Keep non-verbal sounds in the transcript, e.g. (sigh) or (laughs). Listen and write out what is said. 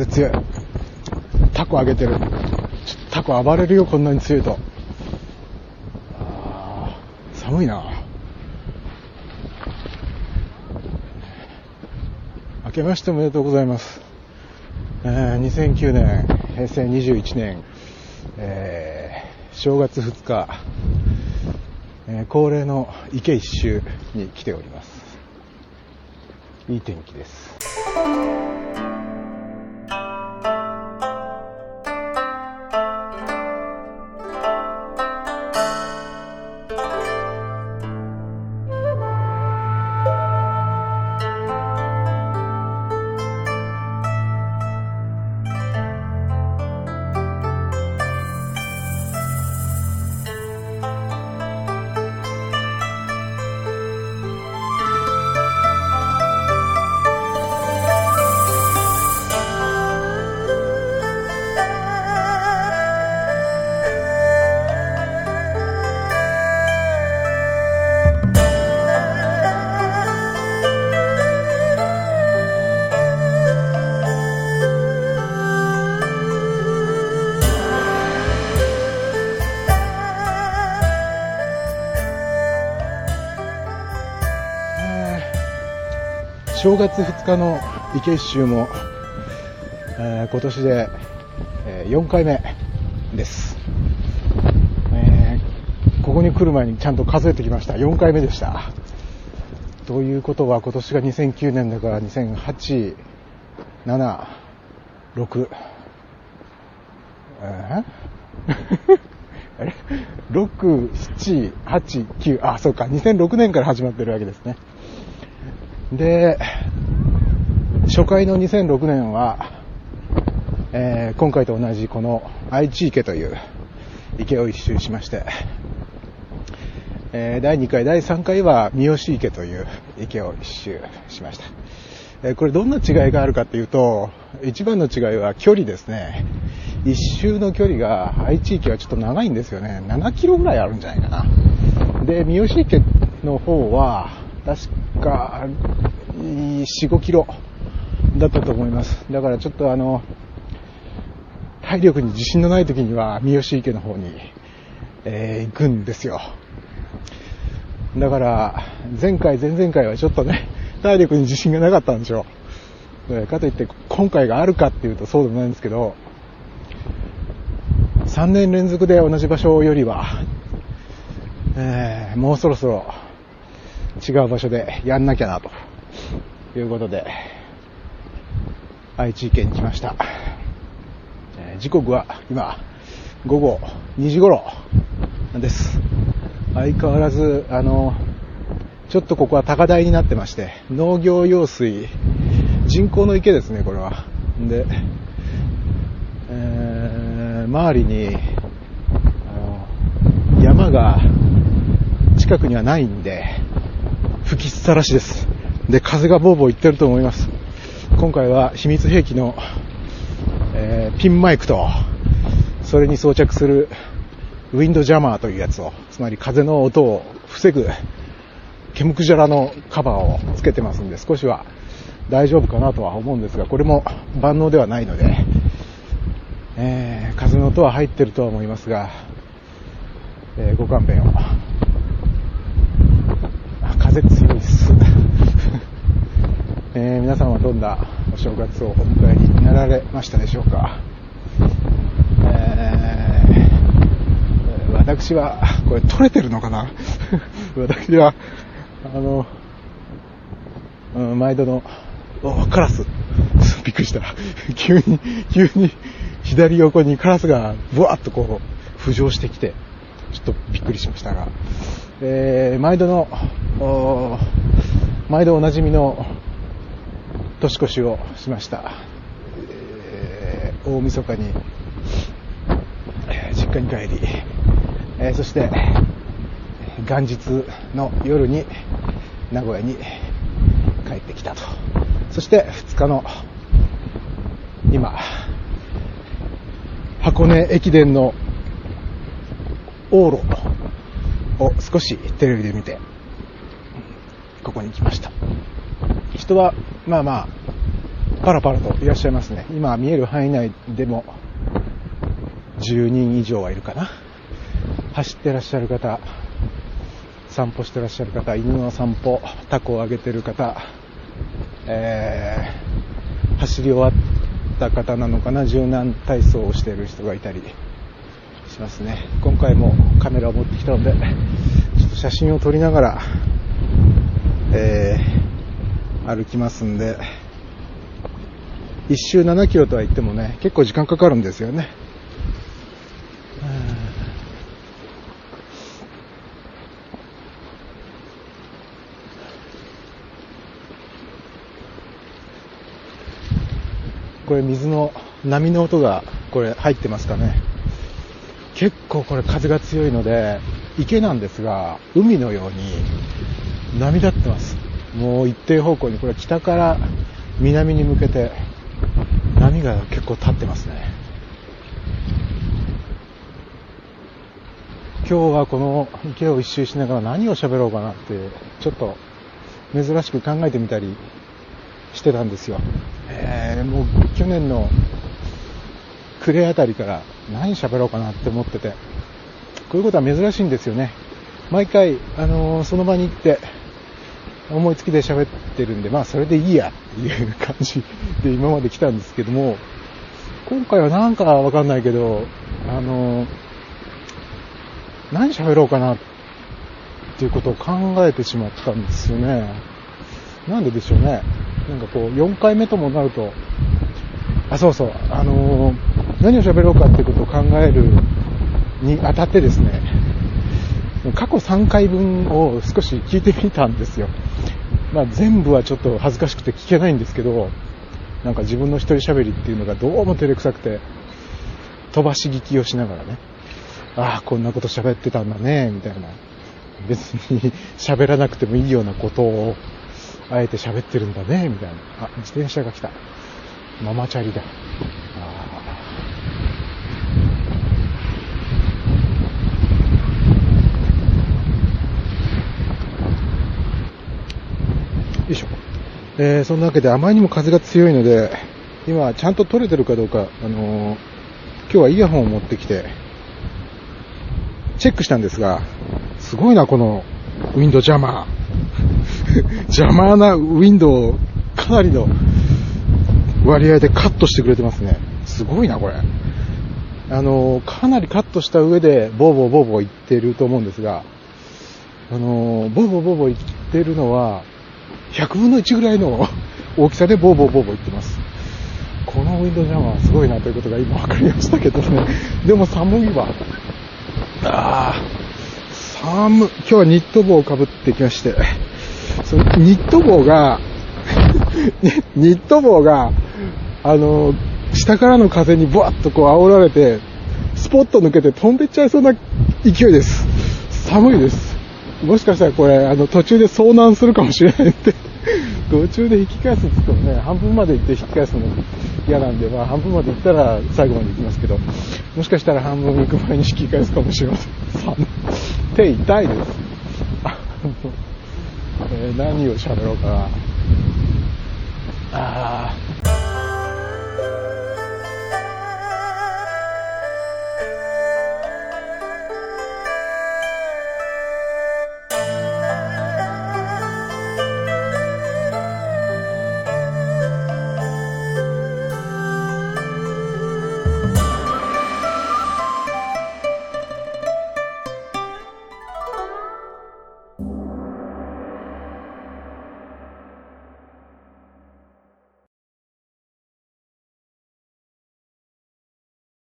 風強い。タコ上げてる。タコ暴れるよ、こんなに強いと。寒いな。明けましておめでとうございます。えー、2009年、平成21年、えー、正月2日、えー、恒例の池一周に来ております。いい天気です。正月2日の池一周も、えー、今年で、えー、4回目です、えー、ここに来る前にちゃんと数えてきました。4回目でした。ということは今年が2009年だから2008、7、6、えー、(laughs) 6、7、8、9、あ、そうか、2006年から始まってるわけですね。で、初回の2006年は、えー、今回と同じこの愛知池という池を一周しまして、えー、第2回、第3回は三好池という池を一周しました。えー、これどんな違いがあるかっていうと、一番の違いは距離ですね。一周の距離が愛知池はちょっと長いんですよね。7キロぐらいあるんじゃないかな。で、三好池の方は、確か、4、5キロだったと思います。だからちょっとあの、体力に自信のない時には三好池の方に、えー、行くんですよ。だから、前回、前々回はちょっとね、体力に自信がなかったんでしょう。かといって、今回があるかっていうとそうでもないんですけど、3年連続で同じ場所よりは、えー、もうそろそろ違う場所でやんなきゃなということで、愛知県に来ました。え時刻は今、午後2時頃です。相変わらず、あの、ちょっとここは高台になってまして、農業用水、人工の池ですね、これは。で、えー、周りに、あの、山が近くにはないんで、吹きさらしです。で、風がボーボー言ってると思います。今回は秘密兵器の、えー、ピンマイクと、それに装着するウィンドジャマーというやつを、つまり風の音を防ぐ、ケムクジャラのカバーをつけてますんで、少しは大丈夫かなとは思うんですが、これも万能ではないので、えー、風の音は入ってるとは思いますが、えー、ご勘弁を。風強いです。(laughs) えー、皆さんはどんなお正月をお迎えになられましたでしょうか？えー、私は、これ撮れてるのかな？(laughs) 私は、あの、うん、毎度の、お、カラス。(laughs) びっくりした。急に、急に左横にカラスがブワーッとこう浮上してきて、ちょっとびっくりしましたが、えー、毎度の、毎度おなじみの年越しをしました。えー、大晦日に、実家に帰り、えー、そして、元日の夜に名古屋に帰ってきたと。そして2日の今、箱根駅伝の往路を少しテレビで見て、ここに来ました。人は、まあまあ、パラパラといらっしゃいますね。今見える範囲内でも10人以上はいるかな。走ってらっしゃる方、散歩してらっしゃる方、犬の散歩、タコをあげてる方、えー、走り終わった方なのかな、柔軟体操をしている人がいたりしますね。今回もカメラを持ってきたので、ちょっと写真を撮りながら、えー、歩きますんで、1周7キロとは言ってもね、結構時間かかるんですよね。これ水の波の音がこれ入ってますかね。結構これ風が強いので、池なんですが、海のように波立ってます。もう一定方向に、これ北から南に向けて波が結構立ってますね。今日はこの池を一周しながら何を喋ろうかなって、ちょっと珍しく考えてみたりしてたんですよ。えー、もう去年の暮れあたりから何喋ろうかなって思ってて、こういうことは珍しいんですよね。毎回、あのー、その場に行って、思いつきで喋ってるんで、まあそれでいいやっていう感じで今まで来たんですけども、今回はなんかわかんないけど、あのー、何喋ろうかなっていうことを考えてしまったんですよね。なんででしょうね。なんかこう、4回目ともなると、あ、そうそう、あのー、何を喋ろうかっていうことを考えるにあたってですね、過去3回分を少し聞いてみたんですよ。まあ全部はちょっと恥ずかしくて聞けないんですけど、なんか自分の一人喋りっていうのがどうも照れくさくて、飛ばし聞きをしながらね、ああ、こんなこと喋ってたんだね、みたいな。別に喋らなくてもいいようなことをあえて喋ってるんだね、みたいな。あ、自転車が来た。ママチャリだ。あよいしょ。えー、そんなわけであまりにも風が強いので、今ちゃんと撮れてるかどうか、あのー、今日はイヤホンを持ってきて、チェックしたんですが、すごいな、このウィンドジャマー。(laughs) 邪魔なウィンドウをかなりの割合でカットしてくれてますね。すごいな、これ。あの、かなりカットした上で、ボーボーボーボー言ってると思うんですが、あの、ボーボーボーボー言ってるのは、100分の1ぐらいの大きさでボーボーボーボー言ってます。このウィンドジャマーすごいなということが今分かりましたけどね。でも寒いわ。ああ、寒、今日はニット帽をかぶってきまして。そのニット帽が (laughs) ニット帽が、あの、下からの風にブワッとこう煽られて、スポッと抜けて飛んでっちゃいそうな勢いです。寒いです。もしかしたらこれ、あの、途中で遭難するかもしれないって途中で引き返すって言ってもね、半分まで行って引き返すの嫌なんで、まあ半分まで行ったら最後まで行きますけど、もしかしたら半分行く前に引き返すかもしれません。手痛いです。えー、何を喋ろうかな。ああ。